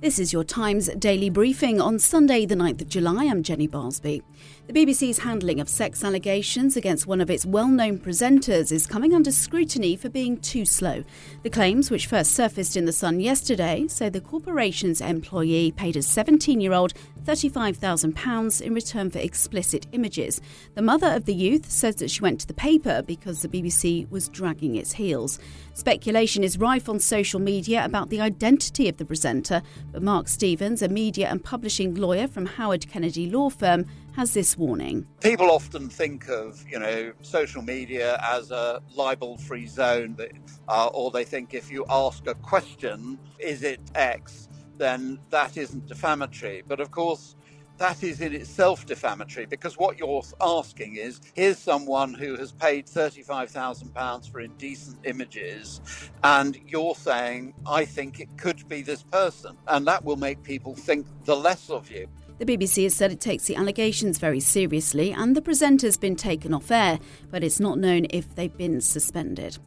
This is your Times daily briefing on Sunday, the 9th of July. I'm Jenny Barsby. The BBC's handling of sex allegations against one of its well known presenters is coming under scrutiny for being too slow. The claims, which first surfaced in The Sun yesterday, say the corporation's employee paid a 17 year old £35,000 in return for explicit images. The mother of the youth says that she went to the paper because the BBC was dragging its heels. Speculation is rife on social media about the identity of the presenter, but Mark Stevens, a media and publishing lawyer from Howard Kennedy Law Firm, has this warning. People often think of, you know, social media as a libel-free zone, that, uh, or they think if you ask a question, is it X, then that isn't defamatory. But of course, that is in itself defamatory because what you're asking is here's someone who has paid £35,000 for indecent images, and you're saying, I think it could be this person. And that will make people think the less of you. The BBC has said it takes the allegations very seriously and the presenter's been taken off air, but it's not known if they've been suspended.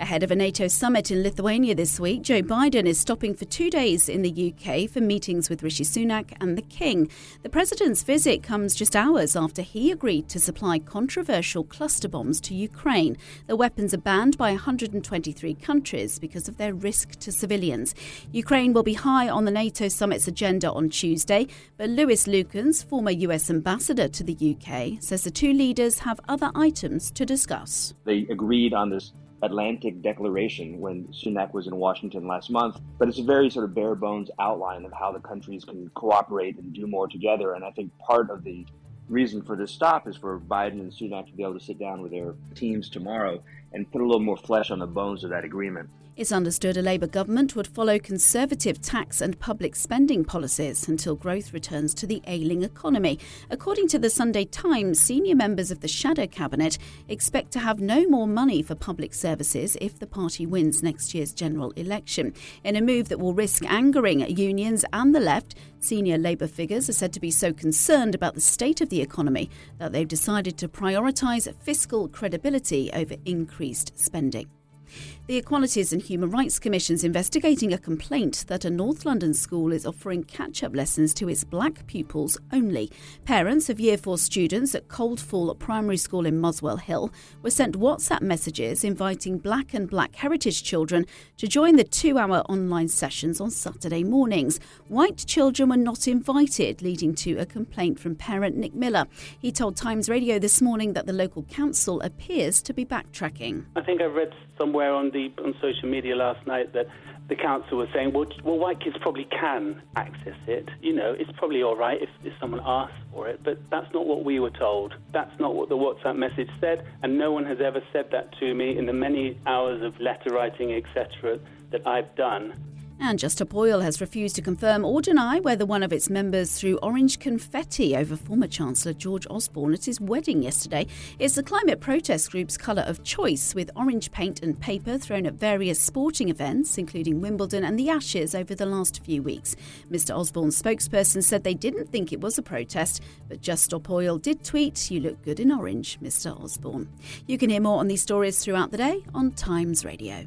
Ahead of a NATO summit in Lithuania this week, Joe Biden is stopping for two days in the UK for meetings with Rishi Sunak and the King. The president's visit comes just hours after he agreed to supply controversial cluster bombs to Ukraine. The weapons are banned by 123 countries because of their risk to civilians. Ukraine will be high on the NATO summit's agenda on Tuesday, but Lewis Lukens, former US ambassador to the UK, says the two leaders have other items to discuss. They agreed on this Atlantic Declaration when Sunak was in Washington last month. But it's a very sort of bare bones outline of how the countries can cooperate and do more together. And I think part of the reason for this stop is for Biden and Sunak to be able to sit down with their teams tomorrow and put a little more flesh on the bones of that agreement. It's understood a Labour government would follow conservative tax and public spending policies until growth returns to the ailing economy. According to the Sunday Times, senior members of the shadow cabinet expect to have no more money for public services if the party wins next year's general election. In a move that will risk angering unions and the left, senior Labour figures are said to be so concerned about the state of the economy that they've decided to prioritise fiscal credibility over increased spending. The Equalities and Human Rights Commission is investigating a complaint that a North London school is offering catch up lessons to its black pupils only. Parents of Year 4 students at Coldfall Primary School in Muswell Hill were sent WhatsApp messages inviting black and black heritage children to join the two hour online sessions on Saturday mornings. White children were not invited, leading to a complaint from parent Nick Miller. He told Times Radio this morning that the local council appears to be backtracking. I think I read somewhere on the the on social media last night that the council was saying, well, well, white kids probably can access it. You know, it's probably all right if, if someone asks for it, but that's not what we were told. That's not what the WhatsApp message said, and no one has ever said that to me in the many hours of letter writing, etc., that I've done. And Just Oil has refused to confirm or deny whether one of its members threw orange confetti over former Chancellor George Osborne at his wedding yesterday. It's the climate protest group's colour of choice, with orange paint and paper thrown at various sporting events, including Wimbledon and the Ashes, over the last few weeks. Mr. Osborne's spokesperson said they didn't think it was a protest, but Just Stop Oil did tweet, You look good in orange, Mr. Osborne. You can hear more on these stories throughout the day on Times Radio.